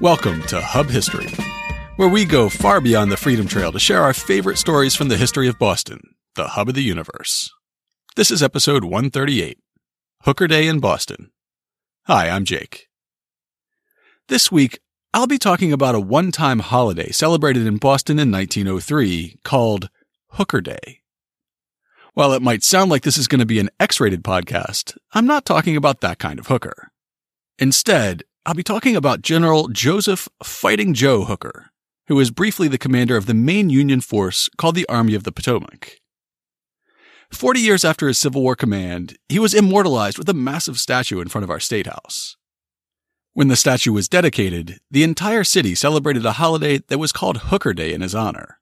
Welcome to Hub History, where we go far beyond the Freedom Trail to share our favorite stories from the history of Boston, the hub of the universe. This is episode 138 Hooker Day in Boston. Hi, I'm Jake. This week, I'll be talking about a one time holiday celebrated in Boston in 1903 called Hooker Day. While it might sound like this is going to be an X rated podcast, I'm not talking about that kind of hooker. Instead, I'll be talking about General Joseph Fighting Joe Hooker, who was briefly the commander of the main Union force called the Army of the Potomac. Forty years after his Civil War command, he was immortalized with a massive statue in front of our State House. When the statue was dedicated, the entire city celebrated a holiday that was called Hooker Day in his honor.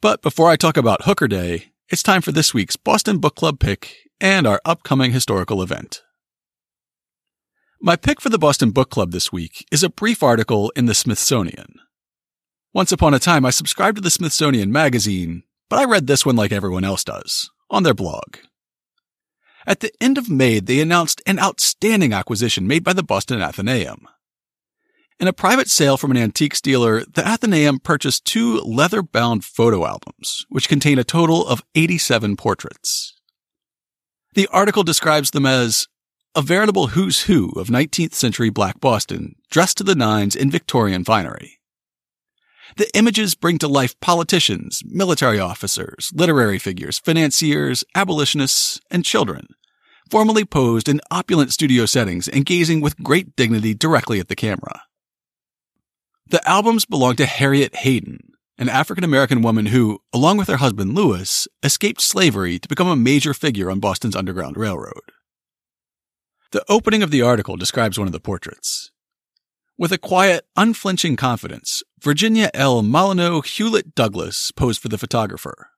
But before I talk about Hooker Day, it's time for this week's Boston Book Club pick and our upcoming historical event. My pick for the Boston Book Club this week is a brief article in the Smithsonian. Once upon a time, I subscribed to the Smithsonian magazine, but I read this one like everyone else does, on their blog. At the end of May, they announced an outstanding acquisition made by the Boston Athenaeum. In a private sale from an antiques dealer, the Athenaeum purchased two leather bound photo albums, which contain a total of 87 portraits. The article describes them as a veritable who's who of 19th century black Boston, dressed to the nines in Victorian finery. The images bring to life politicians, military officers, literary figures, financiers, abolitionists, and children, formally posed in opulent studio settings and gazing with great dignity directly at the camera. The albums belong to Harriet Hayden, an African American woman who, along with her husband Lewis, escaped slavery to become a major figure on Boston's Underground Railroad. The opening of the article describes one of the portraits. With a quiet, unflinching confidence, Virginia L. Molyneux Hewlett Douglass posed for the photographer,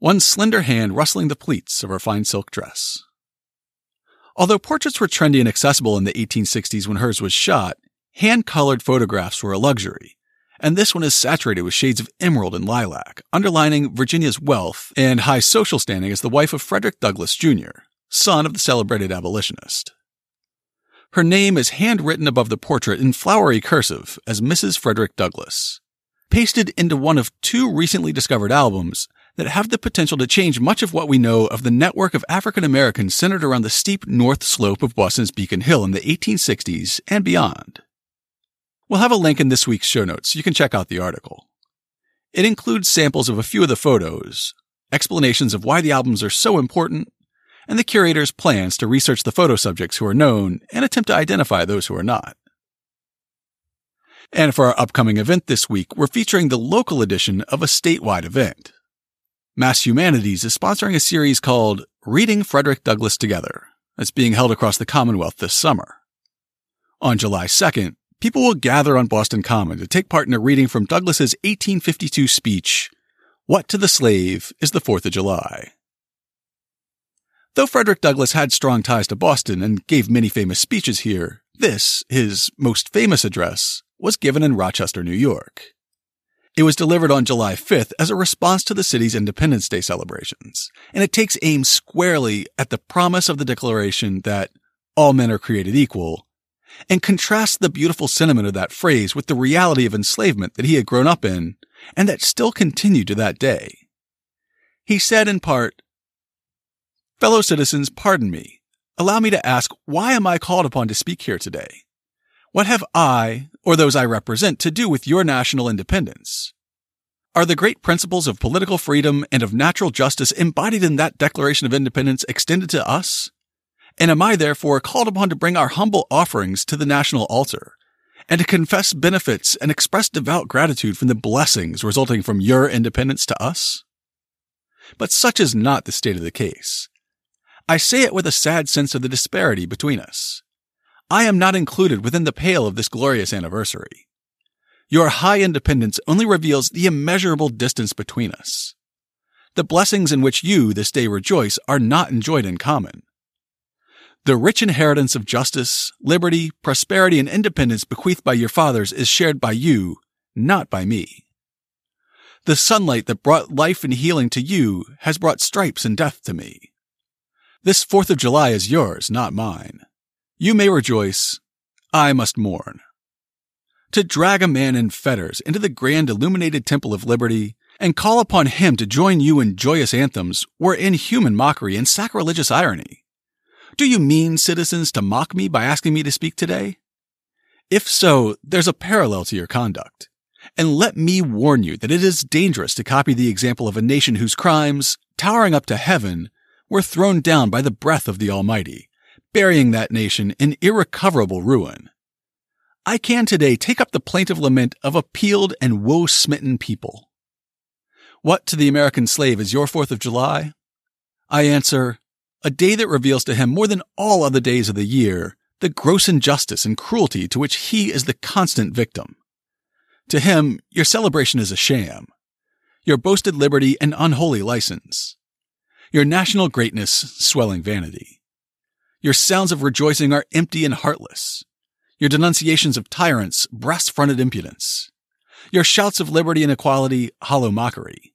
one slender hand rustling the pleats of her fine silk dress. Although portraits were trendy and accessible in the 1860s when hers was shot, hand colored photographs were a luxury, and this one is saturated with shades of emerald and lilac, underlining Virginia's wealth and high social standing as the wife of Frederick Douglass, Jr., son of the celebrated abolitionist. Her name is handwritten above the portrait in flowery cursive as Mrs. Frederick Douglass, pasted into one of two recently discovered albums that have the potential to change much of what we know of the network of African Americans centered around the steep north slope of Boston's Beacon Hill in the 1860s and beyond. We'll have a link in this week's show notes you can check out the article. It includes samples of a few of the photos, explanations of why the albums are so important, and the curator's plans to research the photo subjects who are known and attempt to identify those who are not. And for our upcoming event this week, we're featuring the local edition of a statewide event. Mass Humanities is sponsoring a series called Reading Frederick Douglass Together that's being held across the Commonwealth this summer. On July 2nd, people will gather on Boston Common to take part in a reading from Douglass's 1852 speech, What to the Slave is the Fourth of July. Though Frederick Douglass had strong ties to Boston and gave many famous speeches here, this, his most famous address, was given in Rochester, New York. It was delivered on July 5th as a response to the city's Independence Day celebrations, and it takes aim squarely at the promise of the Declaration that all men are created equal, and contrasts the beautiful sentiment of that phrase with the reality of enslavement that he had grown up in and that still continued to that day. He said in part, Fellow citizens, pardon me. Allow me to ask, why am I called upon to speak here today? What have I, or those I represent, to do with your national independence? Are the great principles of political freedom and of natural justice embodied in that Declaration of Independence extended to us? And am I therefore called upon to bring our humble offerings to the national altar and to confess benefits and express devout gratitude from the blessings resulting from your independence to us? But such is not the state of the case. I say it with a sad sense of the disparity between us. I am not included within the pale of this glorious anniversary. Your high independence only reveals the immeasurable distance between us. The blessings in which you this day rejoice are not enjoyed in common. The rich inheritance of justice, liberty, prosperity, and independence bequeathed by your fathers is shared by you, not by me. The sunlight that brought life and healing to you has brought stripes and death to me. This Fourth of July is yours, not mine. You may rejoice. I must mourn. to drag a man in fetters into the grand illuminated temple of liberty and call upon him to join you in joyous anthems were inhuman mockery and sacrilegious irony. Do you mean, citizens, to mock me by asking me to speak today? If so, there's a parallel to your conduct. And let me warn you that it is dangerous to copy the example of a nation whose crimes, towering up to heaven, were thrown down by the breath of the Almighty, burying that nation in irrecoverable ruin. I can today take up the plaintive lament of a peeled and woe smitten people. What to the American slave is your Fourth of July? I answer, a day that reveals to him more than all other days of the year the gross injustice and cruelty to which he is the constant victim. To him, your celebration is a sham, your boasted liberty an unholy license, your national greatness swelling vanity. Your sounds of rejoicing are empty and heartless, your denunciations of tyrants, breast fronted impudence, your shouts of liberty and equality, hollow mockery.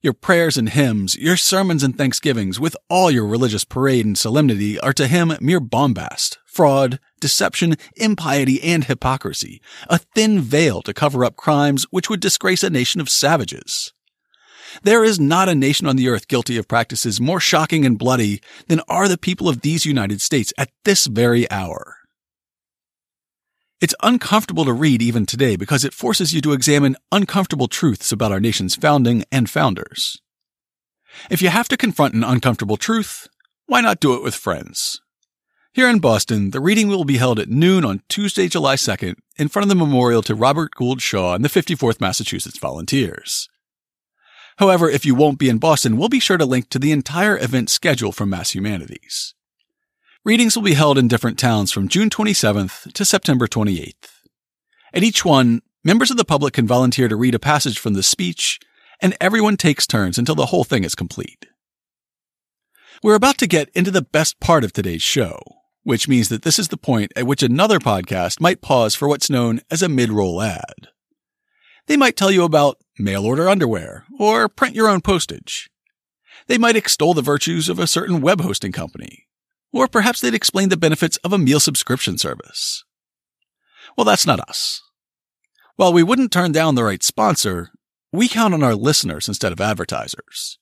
Your prayers and hymns, your sermons and thanksgivings, with all your religious parade and solemnity, are to him mere bombast, fraud, deception, impiety, and hypocrisy, a thin veil to cover up crimes which would disgrace a nation of savages. There is not a nation on the earth guilty of practices more shocking and bloody than are the people of these United States at this very hour. It's uncomfortable to read even today because it forces you to examine uncomfortable truths about our nation's founding and founders. If you have to confront an uncomfortable truth, why not do it with friends? Here in Boston, the reading will be held at noon on Tuesday, July 2nd, in front of the memorial to Robert Gould Shaw and the 54th Massachusetts Volunteers. However, if you won't be in Boston, we'll be sure to link to the entire event schedule from Mass Humanities. Readings will be held in different towns from June 27th to September 28th. At each one, members of the public can volunteer to read a passage from the speech, and everyone takes turns until the whole thing is complete. We're about to get into the best part of today's show, which means that this is the point at which another podcast might pause for what's known as a mid-roll ad. They might tell you about mail order underwear or print your own postage. They might extol the virtues of a certain web hosting company or perhaps they'd explain the benefits of a meal subscription service. Well, that's not us. While we wouldn't turn down the right sponsor, we count on our listeners instead of advertisers.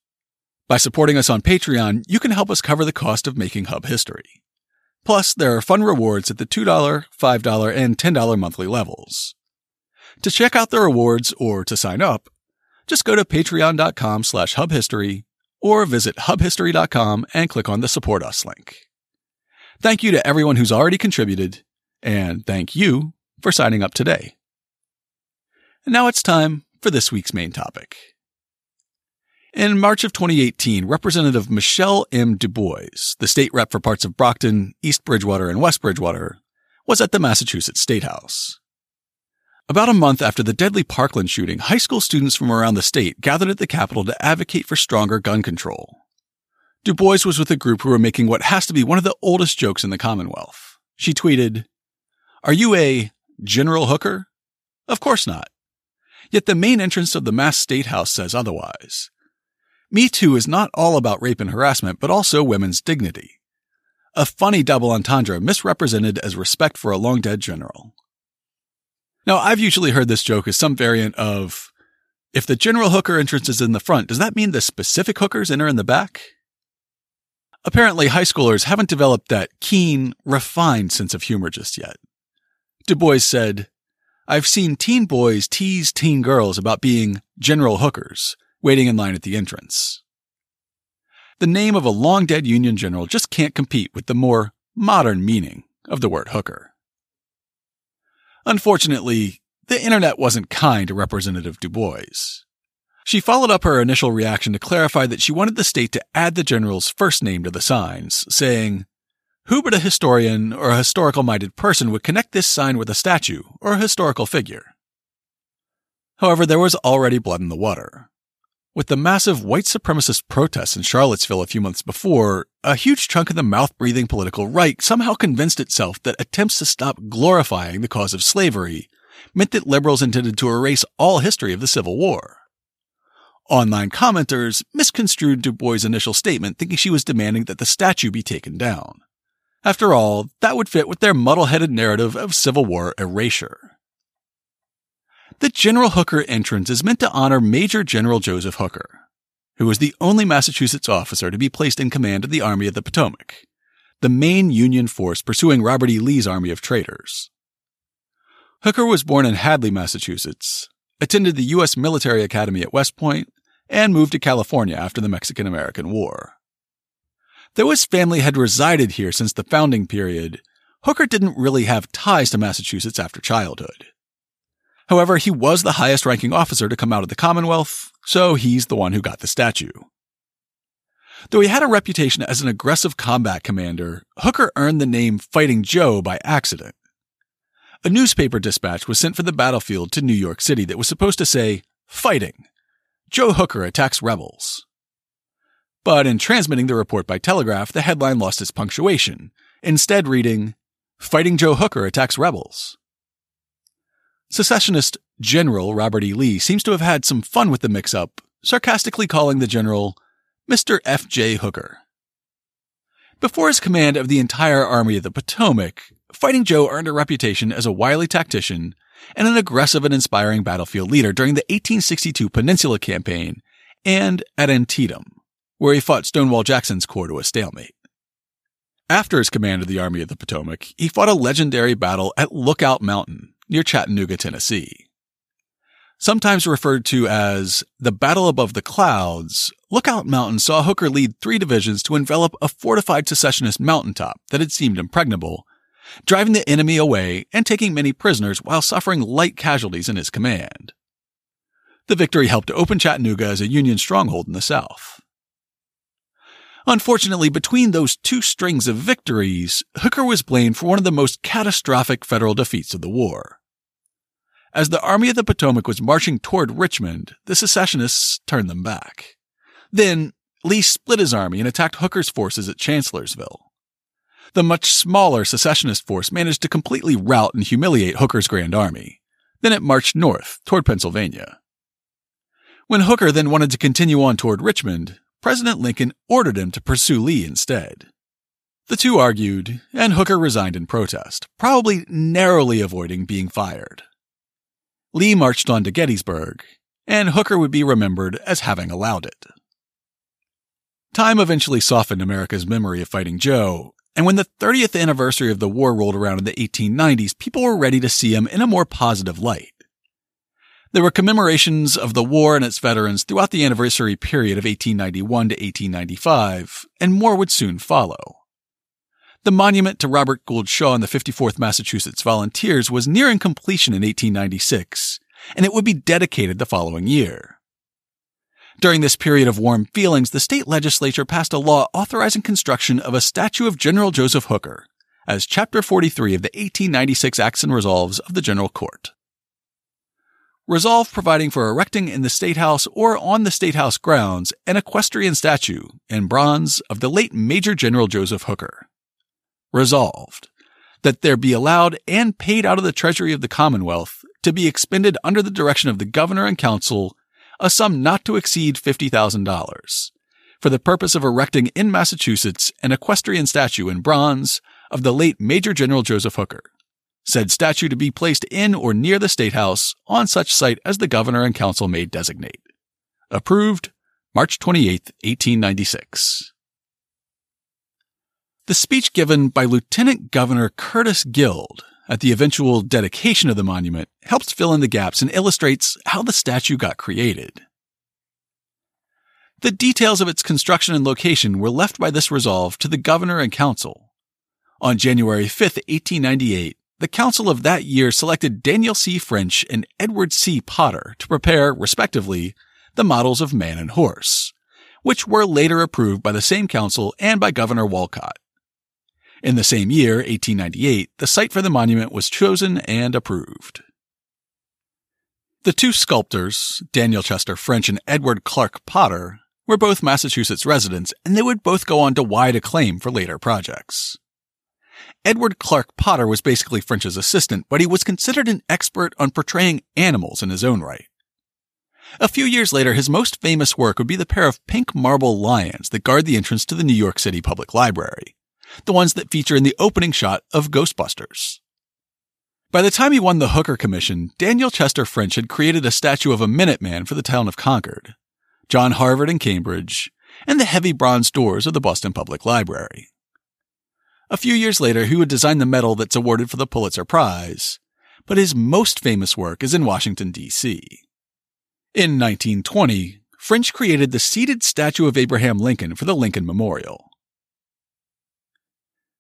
By supporting us on Patreon, you can help us cover the cost of making Hub history. Plus, there are fun rewards at the $2, $5, and $10 monthly levels. To check out the rewards or to sign up, just go to patreon.com slash hubhistory or visit hubhistory.com and click on the support us link. Thank you to everyone who's already contributed, and thank you for signing up today. And now it's time for this week's main topic. In March of 2018, Representative Michelle M. Du Bois, the state rep for parts of Brockton, East Bridgewater, and West Bridgewater, was at the Massachusetts State House. About a month after the deadly Parkland shooting, high school students from around the state gathered at the Capitol to advocate for stronger gun control. Du Bois was with a group who were making what has to be one of the oldest jokes in the Commonwealth. She tweeted, Are you a general hooker? Of course not. Yet the main entrance of the Mass State House says otherwise. Me Too is not all about rape and harassment, but also women's dignity. A funny double entendre misrepresented as respect for a long dead general. Now, I've usually heard this joke as some variant of, if the general hooker entrance is in the front, does that mean the specific hookers enter in the back? Apparently, high schoolers haven't developed that keen, refined sense of humor just yet. Du Bois said, I've seen teen boys tease teen girls about being general hookers, waiting in line at the entrance. The name of a long dead Union general just can't compete with the more modern meaning of the word hooker. Unfortunately, the internet wasn't kind to Representative Du Bois. She followed up her initial reaction to clarify that she wanted the state to add the general's first name to the signs, saying, Who but a historian or a historical minded person would connect this sign with a statue or a historical figure? However, there was already blood in the water. With the massive white supremacist protests in Charlottesville a few months before, a huge chunk of the mouth breathing political right somehow convinced itself that attempts to stop glorifying the cause of slavery meant that liberals intended to erase all history of the Civil War. Online commenters misconstrued Du Bois' initial statement thinking she was demanding that the statue be taken down. After all, that would fit with their muddle-headed narrative of Civil War erasure. The General Hooker entrance is meant to honor Major General Joseph Hooker, who was the only Massachusetts officer to be placed in command of the Army of the Potomac, the main Union force pursuing Robert E. Lee's Army of Traitors. Hooker was born in Hadley, Massachusetts, attended the U.S. Military Academy at West Point, and moved to California after the Mexican American War. Though his family had resided here since the founding period, Hooker didn't really have ties to Massachusetts after childhood. However, he was the highest ranking officer to come out of the Commonwealth, so he's the one who got the statue. Though he had a reputation as an aggressive combat commander, Hooker earned the name Fighting Joe by accident. A newspaper dispatch was sent from the battlefield to New York City that was supposed to say, Fighting. Joe Hooker attacks rebels. But in transmitting the report by telegraph, the headline lost its punctuation, instead reading, Fighting Joe Hooker attacks rebels. Secessionist General Robert E. Lee seems to have had some fun with the mix up, sarcastically calling the general Mr. F. J. Hooker. Before his command of the entire Army of the Potomac, Fighting Joe earned a reputation as a wily tactician and an aggressive and inspiring battlefield leader during the 1862 Peninsula Campaign and at Antietam, where he fought Stonewall Jackson's corps to a stalemate. After his command of the Army of the Potomac, he fought a legendary battle at Lookout Mountain near Chattanooga, Tennessee. Sometimes referred to as the Battle Above the Clouds, Lookout Mountain saw Hooker lead three divisions to envelop a fortified secessionist mountaintop that had seemed impregnable, driving the enemy away and taking many prisoners while suffering light casualties in his command. The victory helped to open Chattanooga as a Union stronghold in the South. Unfortunately, between those two strings of victories, Hooker was blamed for one of the most catastrophic federal defeats of the war. As the Army of the Potomac was marching toward Richmond, the secessionists turned them back. Then, Lee split his army and attacked Hooker's forces at Chancellorsville. The much smaller secessionist force managed to completely rout and humiliate Hooker's Grand Army. Then it marched north toward Pennsylvania. When Hooker then wanted to continue on toward Richmond, President Lincoln ordered him to pursue Lee instead. The two argued, and Hooker resigned in protest, probably narrowly avoiding being fired. Lee marched on to Gettysburg, and Hooker would be remembered as having allowed it. Time eventually softened America's memory of Fighting Joe, and when the 30th anniversary of the war rolled around in the 1890s, people were ready to see him in a more positive light. There were commemorations of the war and its veterans throughout the anniversary period of 1891 to 1895, and more would soon follow. The monument to Robert Gould Shaw and the 54th Massachusetts Volunteers was nearing completion in 1896, and it would be dedicated the following year. During this period of warm feelings, the state legislature passed a law authorizing construction of a statue of General Joseph Hooker as Chapter 43 of the 1896 Acts and Resolves of the General Court. Resolve providing for erecting in the State House or on the State House grounds an equestrian statue in bronze of the late Major General Joseph Hooker. Resolved that there be allowed and paid out of the Treasury of the Commonwealth to be expended under the direction of the Governor and Council a sum not to exceed $50,000 for the purpose of erecting in Massachusetts an equestrian statue in bronze of the late Major General Joseph Hooker said statue to be placed in or near the State House on such site as the governor and council may designate. Approved March 28, 1896. The speech given by Lieutenant Governor Curtis Guild at the eventual dedication of the monument helps fill in the gaps and illustrates how the statue got created. The details of its construction and location were left by this resolve to the governor and council. On January 5, 1898, the council of that year selected Daniel C. French and Edward C. Potter to prepare, respectively, the models of man and horse, which were later approved by the same council and by Governor Wolcott. In the same year, 1898, the site for the monument was chosen and approved. The two sculptors, Daniel Chester French and Edward Clark Potter, were both Massachusetts residents, and they would both go on to wide acclaim for later projects. Edward Clark Potter was basically French's assistant, but he was considered an expert on portraying animals in his own right. A few years later, his most famous work would be the pair of pink marble lions that guard the entrance to the New York City Public Library, the ones that feature in the opening shot of Ghostbusters. By the time he won the Hooker Commission, Daniel Chester French had created a statue of a Minuteman for the town of Concord, John Harvard and Cambridge, and the heavy bronze doors of the Boston Public Library. A few years later, he would design the medal that's awarded for the Pulitzer Prize, but his most famous work is in Washington, D.C. In 1920, French created the seated statue of Abraham Lincoln for the Lincoln Memorial.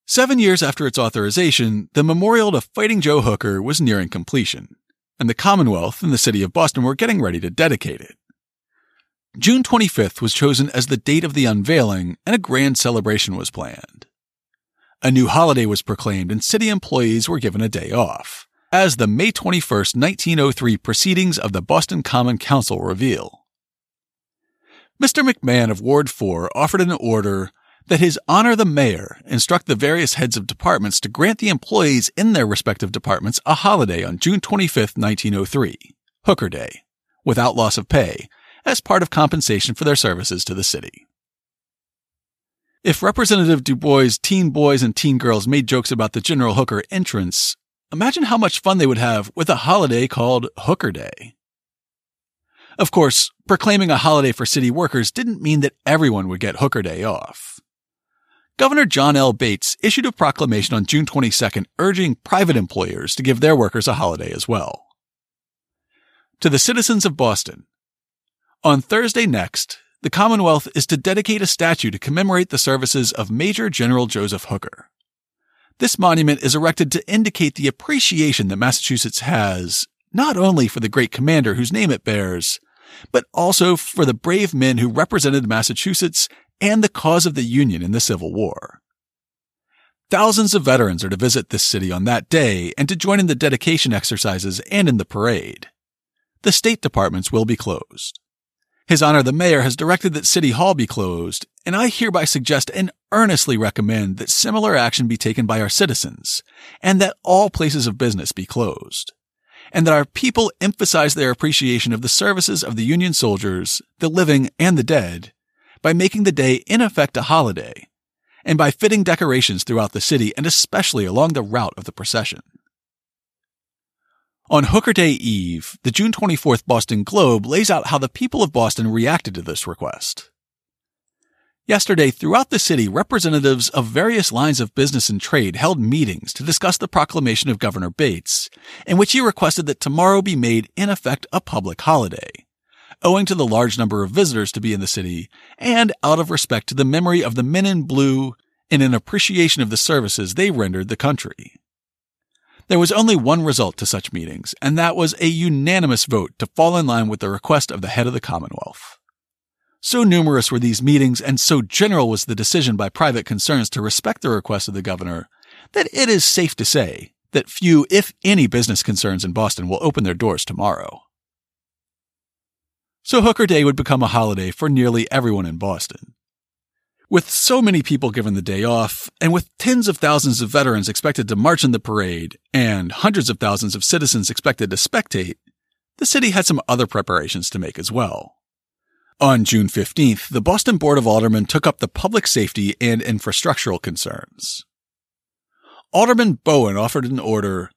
Seven years after its authorization, the memorial to Fighting Joe Hooker was nearing completion, and the Commonwealth and the city of Boston were getting ready to dedicate it. June 25th was chosen as the date of the unveiling, and a grand celebration was planned. A new holiday was proclaimed, and city employees were given a day off, as the May 21, 1903 proceedings of the Boston Common Council reveal. Mr. McMahon of Ward 4 offered an order that His Honor the Mayor instruct the various heads of departments to grant the employees in their respective departments a holiday on June 25, 1903, Hooker Day, without loss of pay, as part of compensation for their services to the city. If Representative Du Bois' teen boys and teen girls made jokes about the General Hooker entrance, imagine how much fun they would have with a holiday called Hooker Day. Of course, proclaiming a holiday for city workers didn't mean that everyone would get Hooker Day off. Governor John L. Bates issued a proclamation on June 22nd urging private employers to give their workers a holiday as well. To the citizens of Boston, on Thursday next, the Commonwealth is to dedicate a statue to commemorate the services of Major General Joseph Hooker. This monument is erected to indicate the appreciation that Massachusetts has, not only for the great commander whose name it bears, but also for the brave men who represented Massachusetts and the cause of the Union in the Civil War. Thousands of veterans are to visit this city on that day and to join in the dedication exercises and in the parade. The state departments will be closed. His Honor the Mayor has directed that City Hall be closed, and I hereby suggest and earnestly recommend that similar action be taken by our citizens, and that all places of business be closed, and that our people emphasize their appreciation of the services of the Union soldiers, the living and the dead, by making the day in effect a holiday, and by fitting decorations throughout the city and especially along the route of the procession. On Hooker Day Eve, the June 24th Boston Globe lays out how the people of Boston reacted to this request. Yesterday, throughout the city, representatives of various lines of business and trade held meetings to discuss the proclamation of Governor Bates, in which he requested that tomorrow be made in effect a public holiday, owing to the large number of visitors to be in the city, and out of respect to the memory of the men in blue and in appreciation of the services they rendered the country. There was only one result to such meetings, and that was a unanimous vote to fall in line with the request of the head of the Commonwealth. So numerous were these meetings, and so general was the decision by private concerns to respect the request of the governor, that it is safe to say that few, if any, business concerns in Boston will open their doors tomorrow. So Hooker Day would become a holiday for nearly everyone in Boston. With so many people given the day off, and with tens of thousands of veterans expected to march in the parade, and hundreds of thousands of citizens expected to spectate, the city had some other preparations to make as well. On June 15th, the Boston Board of Aldermen took up the public safety and infrastructural concerns. Alderman Bowen offered an order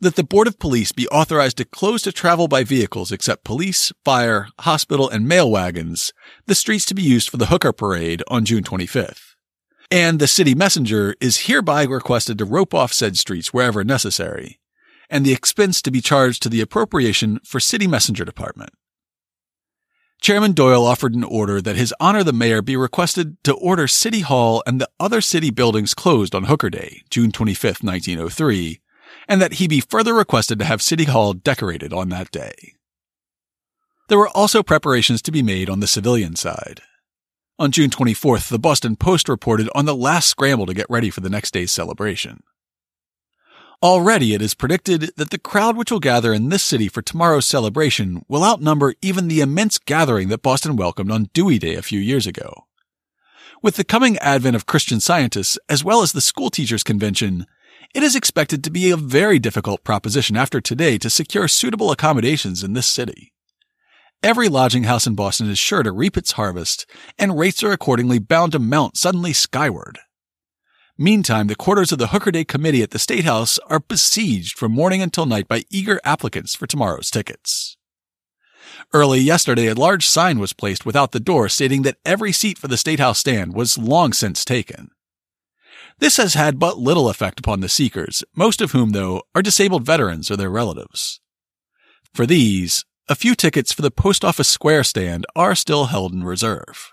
that the Board of Police be authorized to close to travel by vehicles except police, fire, hospital, and mail wagons, the streets to be used for the Hooker Parade on June 25th. And the city messenger is hereby requested to rope off said streets wherever necessary, and the expense to be charged to the appropriation for city messenger department. Chairman Doyle offered an order that His Honor the Mayor be requested to order City Hall and the other city buildings closed on Hooker Day, June 25, 1903, and that he be further requested to have City Hall decorated on that day. There were also preparations to be made on the civilian side. On June 24th, the Boston Post reported on the last scramble to get ready for the next day's celebration. Already it is predicted that the crowd which will gather in this city for tomorrow's celebration will outnumber even the immense gathering that Boston welcomed on Dewey Day a few years ago. With the coming advent of Christian scientists, as well as the school teachers convention, it is expected to be a very difficult proposition after today to secure suitable accommodations in this city. Every lodging house in Boston is sure to reap its harvest, and rates are accordingly bound to mount suddenly skyward. Meantime, the quarters of the Hooker Day Committee at the State House are besieged from morning until night by eager applicants for tomorrow's tickets. Early yesterday, a large sign was placed without the door stating that every seat for the State House stand was long since taken. This has had but little effect upon the seekers, most of whom, though, are disabled veterans or their relatives. For these, a few tickets for the Post Office Square stand are still held in reserve.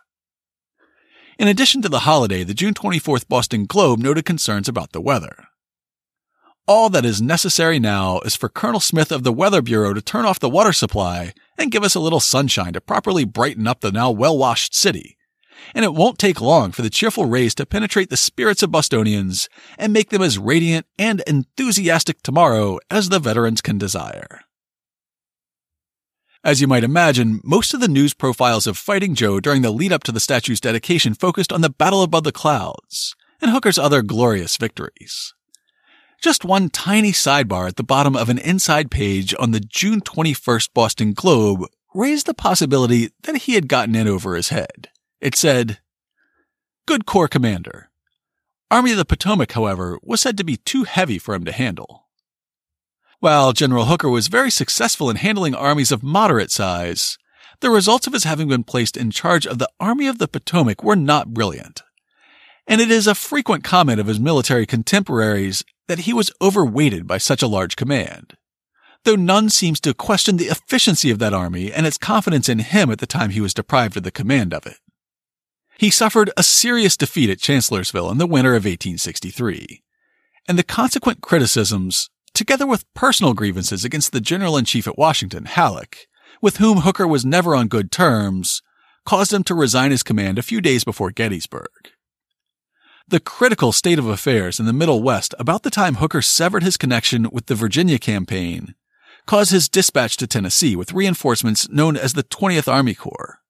In addition to the holiday, the June 24th Boston Globe noted concerns about the weather. All that is necessary now is for Colonel Smith of the Weather Bureau to turn off the water supply and give us a little sunshine to properly brighten up the now well washed city. And it won't take long for the cheerful rays to penetrate the spirits of Bostonians and make them as radiant and enthusiastic tomorrow as the veterans can desire. As you might imagine, most of the news profiles of Fighting Joe during the lead up to the statue's dedication focused on the battle above the clouds and Hooker's other glorious victories. Just one tiny sidebar at the bottom of an inside page on the June 21st Boston Globe raised the possibility that he had gotten in over his head. It said, Good Corps Commander. Army of the Potomac, however, was said to be too heavy for him to handle. While General Hooker was very successful in handling armies of moderate size, the results of his having been placed in charge of the Army of the Potomac were not brilliant. And it is a frequent comment of his military contemporaries that he was overweighted by such a large command. Though none seems to question the efficiency of that army and its confidence in him at the time he was deprived of the command of it. He suffered a serious defeat at Chancellorsville in the winter of 1863, and the consequent criticisms together with personal grievances against the general in chief at Washington, Halleck, with whom Hooker was never on good terms, caused him to resign his command a few days before Gettysburg. The critical state of affairs in the Middle West about the time Hooker severed his connection with the Virginia campaign caused his dispatch to Tennessee with reinforcements known as the 20th Army Corps.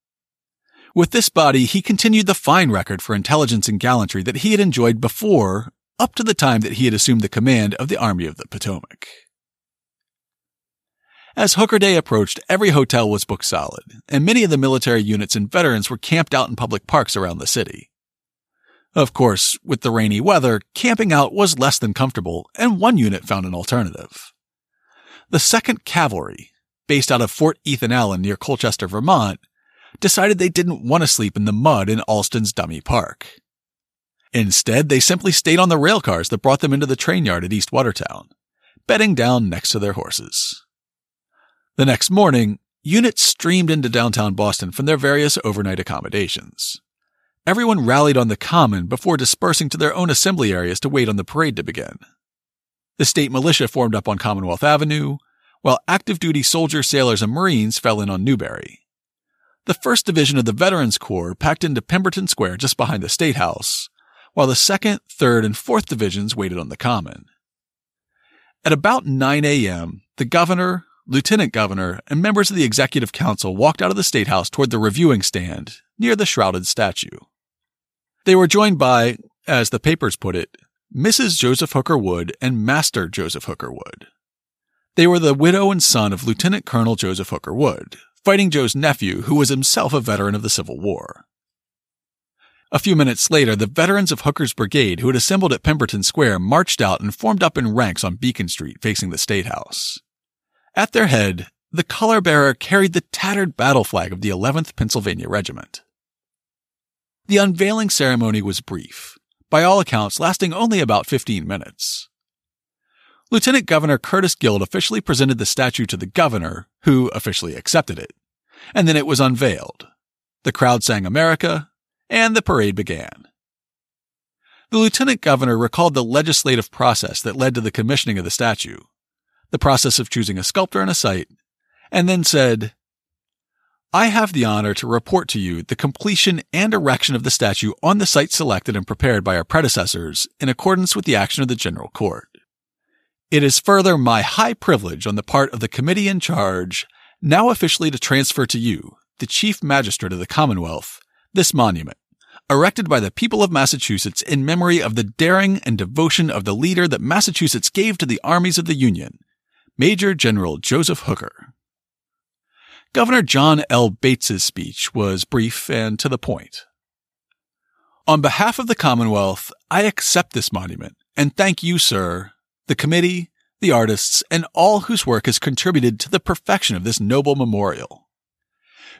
With this body, he continued the fine record for intelligence and gallantry that he had enjoyed before up to the time that he had assumed the command of the Army of the Potomac. As Hooker Day approached, every hotel was booked solid, and many of the military units and veterans were camped out in public parks around the city. Of course, with the rainy weather, camping out was less than comfortable, and one unit found an alternative. The 2nd Cavalry, based out of Fort Ethan Allen near Colchester, Vermont, decided they didn't want to sleep in the mud in Allston's Dummy Park. Instead, they simply stayed on the rail cars that brought them into the train yard at East Watertown, bedding down next to their horses. The next morning, units streamed into downtown Boston from their various overnight accommodations. Everyone rallied on the Common before dispersing to their own assembly areas to wait on the parade to begin. The state militia formed up on Commonwealth Avenue, while active duty soldiers, sailors, and Marines fell in on Newbury. The 1st Division of the Veterans Corps packed into Pemberton Square just behind the State House, while the 2nd, 3rd, and 4th Divisions waited on the Common. At about 9 a.m., the governor, lieutenant governor, and members of the executive council walked out of the State House toward the reviewing stand near the shrouded statue. They were joined by, as the papers put it, Mrs. Joseph Hooker Wood and Master Joseph Hooker Wood. They were the widow and son of Lieutenant Colonel Joseph Hooker Wood, Fighting Joe's nephew, who was himself a veteran of the Civil War. A few minutes later, the veterans of Hooker's brigade who had assembled at Pemberton Square marched out and formed up in ranks on Beacon Street facing the State House. At their head, the color bearer carried the tattered battle flag of the 11th Pennsylvania Regiment. The unveiling ceremony was brief, by all accounts lasting only about 15 minutes. Lieutenant Governor Curtis Guild officially presented the statue to the governor, who officially accepted it, and then it was unveiled. The crowd sang America, and the parade began. The lieutenant governor recalled the legislative process that led to the commissioning of the statue, the process of choosing a sculptor and a site, and then said, I have the honor to report to you the completion and erection of the statue on the site selected and prepared by our predecessors in accordance with the action of the General Court. It is further my high privilege on the part of the committee in charge now officially to transfer to you, the Chief Magistrate of the Commonwealth, this monument, erected by the people of Massachusetts in memory of the daring and devotion of the leader that Massachusetts gave to the armies of the Union, Major General Joseph Hooker. Governor John L. Bates's speech was brief and to the point. On behalf of the Commonwealth, I accept this monument and thank you, sir, the committee, the artists, and all whose work has contributed to the perfection of this noble memorial.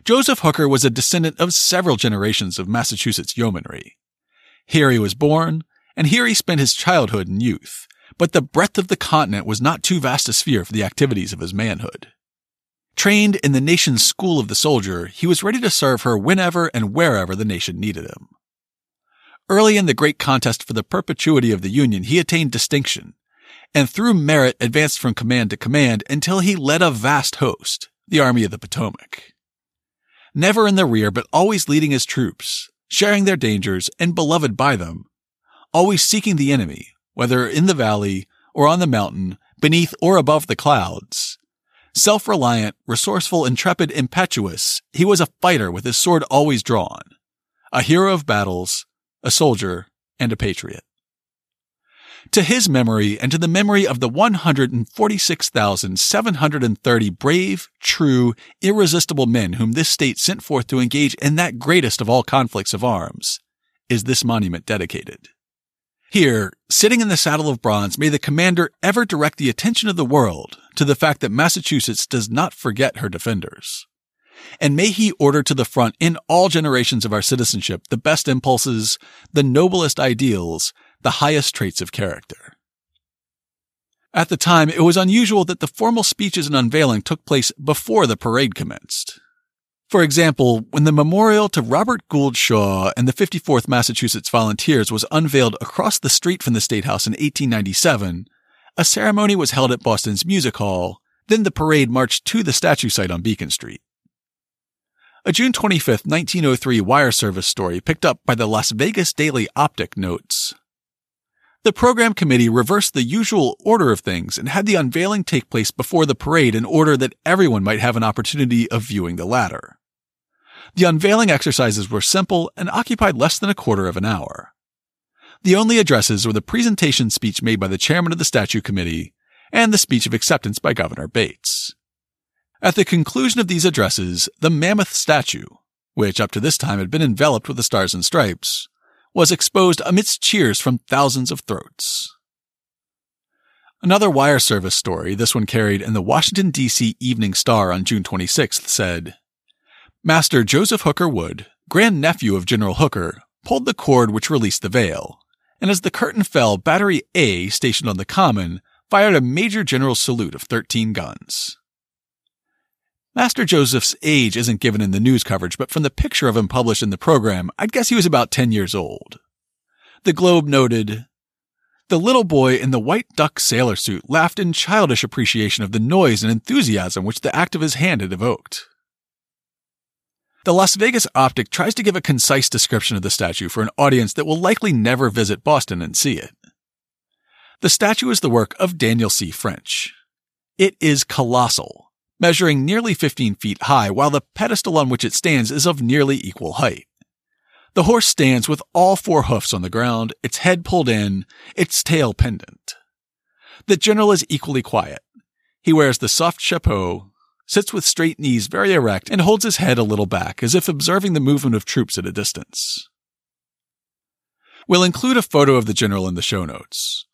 Joseph Hooker was a descendant of several generations of Massachusetts yeomanry. Here he was born, and here he spent his childhood and youth, but the breadth of the continent was not too vast a sphere for the activities of his manhood. Trained in the nation's school of the soldier, he was ready to serve her whenever and wherever the nation needed him. Early in the great contest for the perpetuity of the Union, he attained distinction, and through merit advanced from command to command until he led a vast host, the Army of the Potomac. Never in the rear, but always leading his troops, sharing their dangers and beloved by them, always seeking the enemy, whether in the valley or on the mountain, beneath or above the clouds. Self reliant, resourceful, intrepid, impetuous, he was a fighter with his sword always drawn, a hero of battles, a soldier, and a patriot. To his memory and to the memory of the 146,730 brave, true, irresistible men whom this state sent forth to engage in that greatest of all conflicts of arms, is this monument dedicated. Here, sitting in the saddle of bronze, may the commander ever direct the attention of the world to the fact that Massachusetts does not forget her defenders. And may he order to the front in all generations of our citizenship the best impulses, the noblest ideals, the highest traits of character. At the time, it was unusual that the formal speeches and unveiling took place before the parade commenced. For example, when the memorial to Robert Gould Shaw and the 54th Massachusetts Volunteers was unveiled across the street from the State House in 1897, a ceremony was held at Boston's Music Hall, then the parade marched to the statue site on Beacon Street. A June 25, 1903 wire service story picked up by the Las Vegas Daily Optic notes. The program committee reversed the usual order of things and had the unveiling take place before the parade in order that everyone might have an opportunity of viewing the latter. The unveiling exercises were simple and occupied less than a quarter of an hour. The only addresses were the presentation speech made by the chairman of the statue committee and the speech of acceptance by Governor Bates. At the conclusion of these addresses, the mammoth statue, which up to this time had been enveloped with the stars and stripes, was exposed amidst cheers from thousands of throats. Another wire service story, this one carried in the Washington, D.C. Evening Star on June 26th, said, Master Joseph Hooker Wood, grandnephew of General Hooker, pulled the cord which released the veil, and as the curtain fell, Battery A, stationed on the Common, fired a Major General salute of 13 guns. Master Joseph's age isn't given in the news coverage, but from the picture of him published in the program, I'd guess he was about 10 years old. The Globe noted, The little boy in the white duck sailor suit laughed in childish appreciation of the noise and enthusiasm which the act of his hand had evoked. The Las Vegas Optic tries to give a concise description of the statue for an audience that will likely never visit Boston and see it. The statue is the work of Daniel C. French. It is colossal, measuring nearly 15 feet high, while the pedestal on which it stands is of nearly equal height. The horse stands with all four hoofs on the ground, its head pulled in, its tail pendant. The general is equally quiet. He wears the soft chapeau, sits with straight knees very erect, and holds his head a little back, as if observing the movement of troops at a distance. We'll include a photo of the general in the show notes.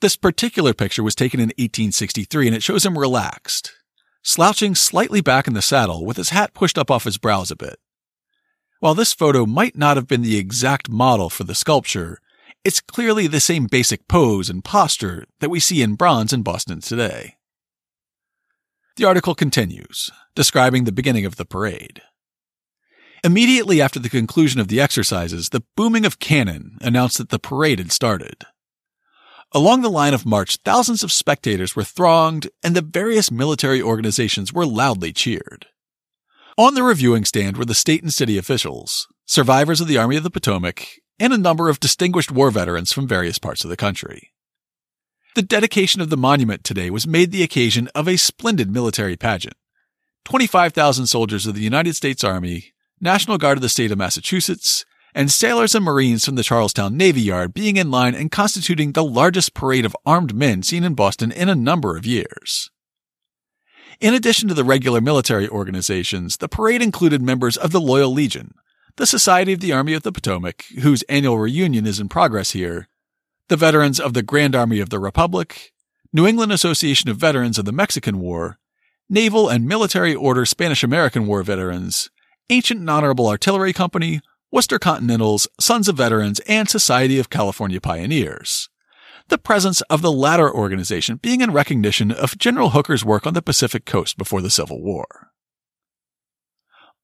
This particular picture was taken in 1863 and it shows him relaxed, slouching slightly back in the saddle with his hat pushed up off his brows a bit. While this photo might not have been the exact model for the sculpture, it's clearly the same basic pose and posture that we see in bronze in Boston today. The article continues, describing the beginning of the parade. Immediately after the conclusion of the exercises, the booming of cannon announced that the parade had started. Along the line of march, thousands of spectators were thronged, and the various military organizations were loudly cheered. On the reviewing stand were the state and city officials, survivors of the Army of the Potomac, and a number of distinguished war veterans from various parts of the country. The dedication of the monument today was made the occasion of a splendid military pageant. 25,000 soldiers of the United States Army, National Guard of the state of Massachusetts, and sailors and Marines from the Charlestown Navy Yard being in line and constituting the largest parade of armed men seen in Boston in a number of years. In addition to the regular military organizations, the parade included members of the Loyal Legion, the Society of the Army of the Potomac, whose annual reunion is in progress here, the veterans of the Grand Army of the Republic, New England Association of Veterans of the Mexican War, Naval and Military Order Spanish American War Veterans, Ancient and Honorable Artillery Company, Worcester Continentals, Sons of Veterans, and Society of California Pioneers. The presence of the latter organization being in recognition of General Hooker's work on the Pacific coast before the Civil War.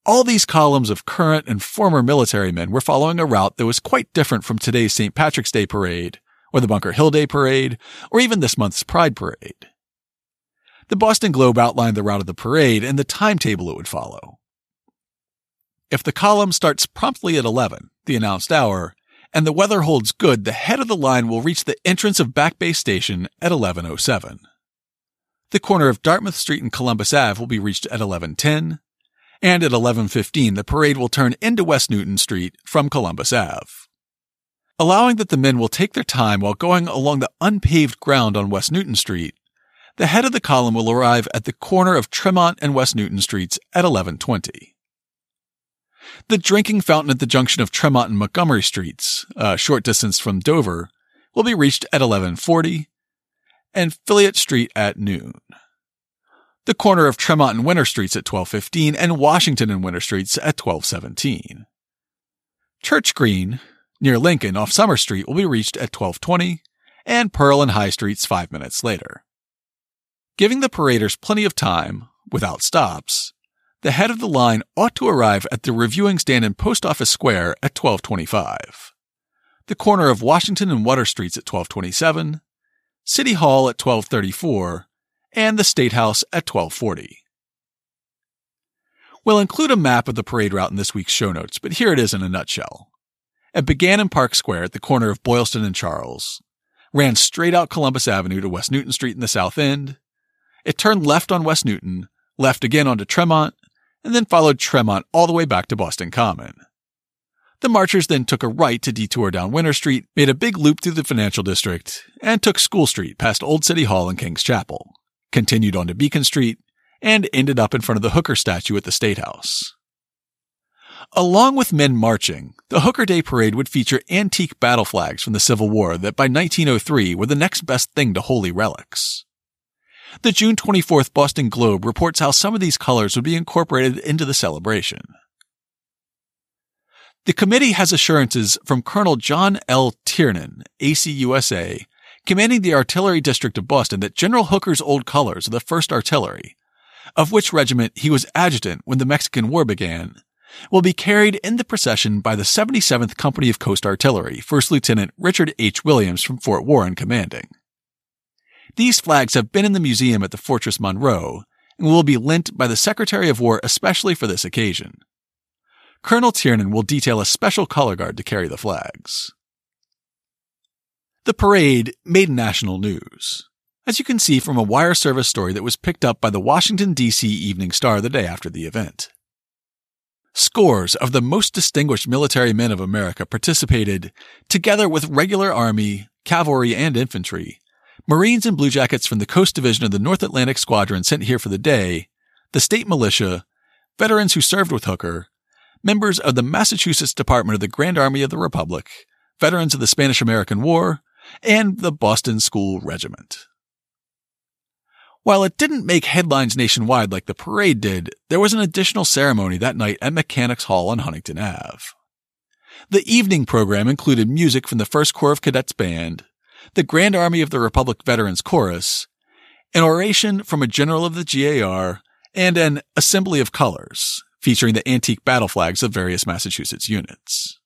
All these columns of current and former military men were following a route that was quite different from today's St. Patrick's Day parade, or the Bunker Hill Day parade, or even this month's Pride parade. The Boston Globe outlined the route of the parade and the timetable it would follow. If the column starts promptly at 11, the announced hour, and the weather holds good, the head of the line will reach the entrance of Back Bay Station at 1107. The corner of Dartmouth Street and Columbus Ave will be reached at 1110, and at 11:15 the parade will turn into West Newton Street from Columbus Ave. Allowing that the men will take their time while going along the unpaved ground on West Newton Street, the head of the column will arrive at the corner of Tremont and West Newton Streets at 11:20. The drinking fountain at the junction of Tremont and Montgomery Streets, a short distance from Dover, will be reached at 11:40, and Fillette Street at noon the corner of Tremont and Winter Streets at 1215 and Washington and Winter Streets at 1217. Church Green, near Lincoln off Summer Street, will be reached at 1220 and Pearl and High Streets five minutes later. Giving the paraders plenty of time, without stops, the head of the line ought to arrive at the reviewing stand in Post Office Square at 1225, the corner of Washington and Water Streets at 1227, City Hall at 1234, and the State House at 1240. We'll include a map of the parade route in this week's show notes, but here it is in a nutshell. It began in Park Square at the corner of Boylston and Charles, ran straight out Columbus Avenue to West Newton Street in the south end. It turned left on West Newton, left again onto Tremont, and then followed Tremont all the way back to Boston Common. The marchers then took a right to detour down Winter Street, made a big loop through the financial district, and took School Street past Old City Hall and King's Chapel continued on to Beacon Street, and ended up in front of the Hooker statue at the State House. Along with men marching, the Hooker Day Parade would feature antique battle flags from the Civil War that by 1903 were the next best thing to holy relics. The June 24th Boston Globe reports how some of these colors would be incorporated into the celebration. The committee has assurances from Colonel John L. Tiernan, ACUSA, commanding the Artillery District of Boston that General Hooker's old colors of the 1st Artillery, of which regiment he was adjutant when the Mexican War began, will be carried in the procession by the 77th Company of Coast Artillery, First Lieutenant Richard H. Williams from Fort Warren commanding. These flags have been in the museum at the Fortress Monroe and will be lent by the Secretary of War especially for this occasion. Colonel Tiernan will detail a special color guard to carry the flags. The parade made national news, as you can see from a wire service story that was picked up by the Washington, D.C. Evening Star the day after the event. Scores of the most distinguished military men of America participated, together with regular Army, cavalry, and infantry, Marines and Bluejackets from the Coast Division of the North Atlantic Squadron sent here for the day, the state militia, veterans who served with Hooker, members of the Massachusetts Department of the Grand Army of the Republic, veterans of the Spanish American War, and the Boston School Regiment. While it didn't make headlines nationwide like the parade did, there was an additional ceremony that night at Mechanics Hall on Huntington Ave. The evening program included music from the 1st Corps of Cadets Band, the Grand Army of the Republic Veterans Chorus, an oration from a general of the GAR, and an Assembly of Colors, featuring the antique battle flags of various Massachusetts units.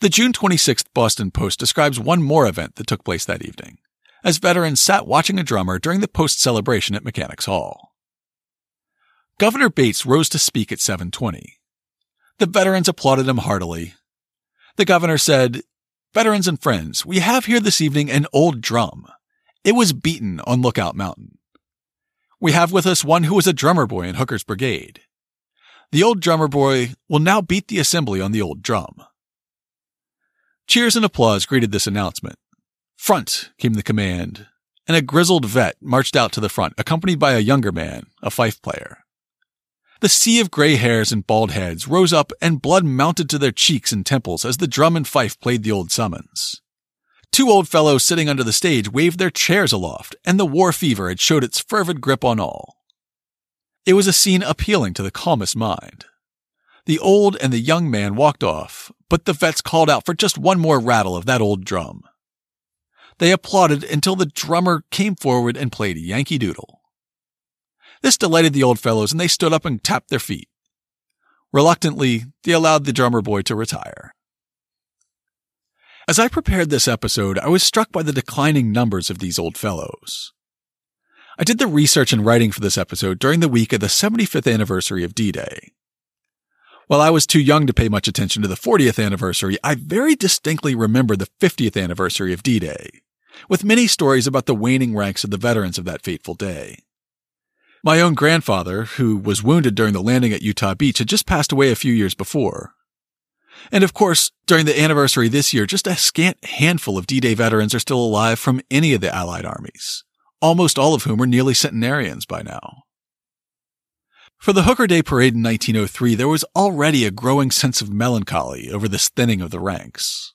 The June 26th Boston Post describes one more event that took place that evening, as veterans sat watching a drummer during the post celebration at Mechanics Hall. Governor Bates rose to speak at 720. The veterans applauded him heartily. The governor said, Veterans and friends, we have here this evening an old drum. It was beaten on Lookout Mountain. We have with us one who was a drummer boy in Hooker's brigade. The old drummer boy will now beat the assembly on the old drum. Cheers and applause greeted this announcement. Front came the command, and a grizzled vet marched out to the front, accompanied by a younger man, a fife player. The sea of gray hairs and bald heads rose up and blood mounted to their cheeks and temples as the drum and fife played the old summons. Two old fellows sitting under the stage waved their chairs aloft, and the war fever had showed its fervid grip on all. It was a scene appealing to the calmest mind. The old and the young man walked off, but the vets called out for just one more rattle of that old drum. They applauded until the drummer came forward and played Yankee Doodle. This delighted the old fellows, and they stood up and tapped their feet. Reluctantly, they allowed the drummer boy to retire. As I prepared this episode, I was struck by the declining numbers of these old fellows. I did the research and writing for this episode during the week of the 75th anniversary of D Day. While I was too young to pay much attention to the 40th anniversary, I very distinctly remember the 50th anniversary of D Day, with many stories about the waning ranks of the veterans of that fateful day. My own grandfather, who was wounded during the landing at Utah Beach, had just passed away a few years before. And of course, during the anniversary this year, just a scant handful of D-Day veterans are still alive from any of the Allied armies, almost all of whom are nearly centenarians by now. For the Hooker Day Parade in 1903, there was already a growing sense of melancholy over this thinning of the ranks.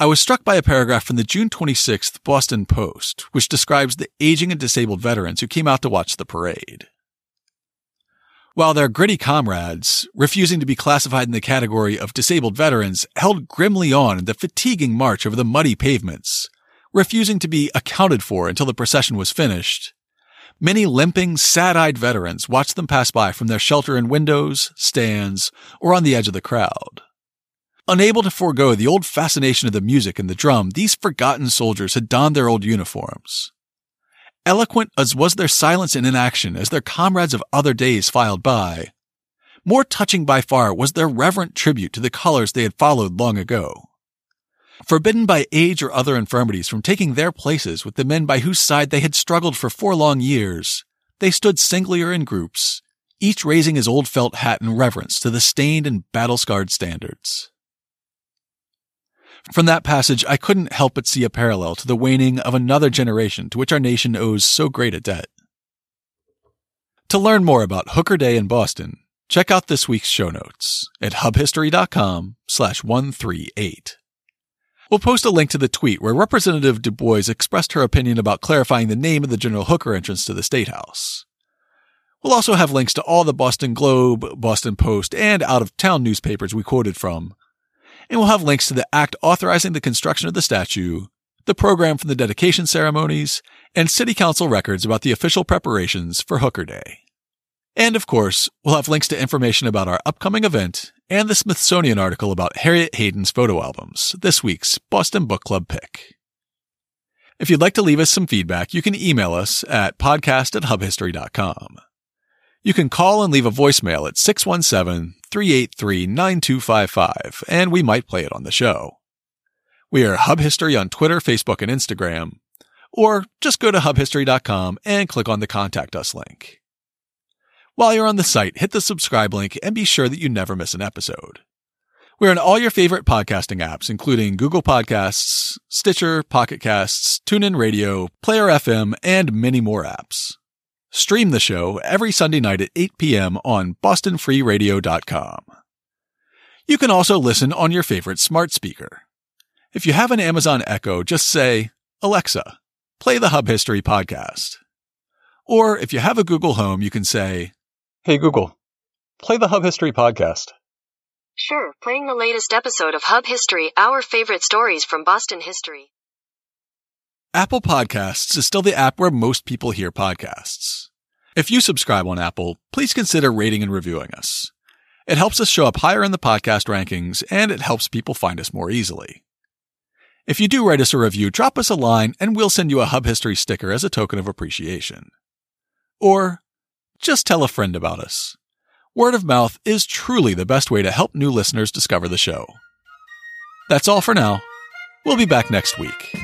I was struck by a paragraph from the June 26th Boston Post, which describes the aging and disabled veterans who came out to watch the parade. While their gritty comrades, refusing to be classified in the category of disabled veterans, held grimly on in the fatiguing march over the muddy pavements, refusing to be accounted for until the procession was finished, many limping, sad-eyed veterans watched them pass by from their shelter in windows, stands, or on the edge of the crowd. Unable to forego the old fascination of the music and the drum, these forgotten soldiers had donned their old uniforms. Eloquent as was their silence and inaction as their comrades of other days filed by, more touching by far was their reverent tribute to the colors they had followed long ago. Forbidden by age or other infirmities from taking their places with the men by whose side they had struggled for four long years, they stood singly or in groups, each raising his old felt hat in reverence to the stained and battle scarred standards. From that passage, I couldn't help but see a parallel to the waning of another generation to which our nation owes so great a debt. To learn more about Hooker Day in Boston, check out this week's show notes at hubhistory.com slash 138. We'll post a link to the tweet where Representative Du Bois expressed her opinion about clarifying the name of the General Hooker entrance to the State House. We'll also have links to all the Boston Globe, Boston Post, and out of town newspapers we quoted from, and we'll have links to the act authorizing the construction of the statue, the program for the dedication ceremonies, and city council records about the official preparations for Hooker Day. And of course, we'll have links to information about our upcoming event and the Smithsonian article about Harriet Hayden's photo albums, this week's Boston Book Club pick. If you'd like to leave us some feedback, you can email us at podcast at hubhistory.com. You can call and leave a voicemail at 617 383 9255, and we might play it on the show. We are Hub History on Twitter, Facebook, and Instagram, or just go to hubhistory.com and click on the Contact Us link. While you're on the site, hit the subscribe link and be sure that you never miss an episode. We're in all your favorite podcasting apps, including Google Podcasts, Stitcher, Pocket Casts, TuneIn Radio, Player FM, and many more apps. Stream the show every Sunday night at 8 p.m. on bostonfreeradio.com. You can also listen on your favorite smart speaker. If you have an Amazon Echo, just say, Alexa, play the Hub History podcast. Or if you have a Google Home, you can say, Hey Google, play the Hub History podcast. Sure, playing the latest episode of Hub History, our favorite stories from Boston history. Apple Podcasts is still the app where most people hear podcasts. If you subscribe on Apple, please consider rating and reviewing us. It helps us show up higher in the podcast rankings and it helps people find us more easily. If you do write us a review, drop us a line and we'll send you a Hub History sticker as a token of appreciation. Or just tell a friend about us. Word of mouth is truly the best way to help new listeners discover the show. That's all for now. We'll be back next week.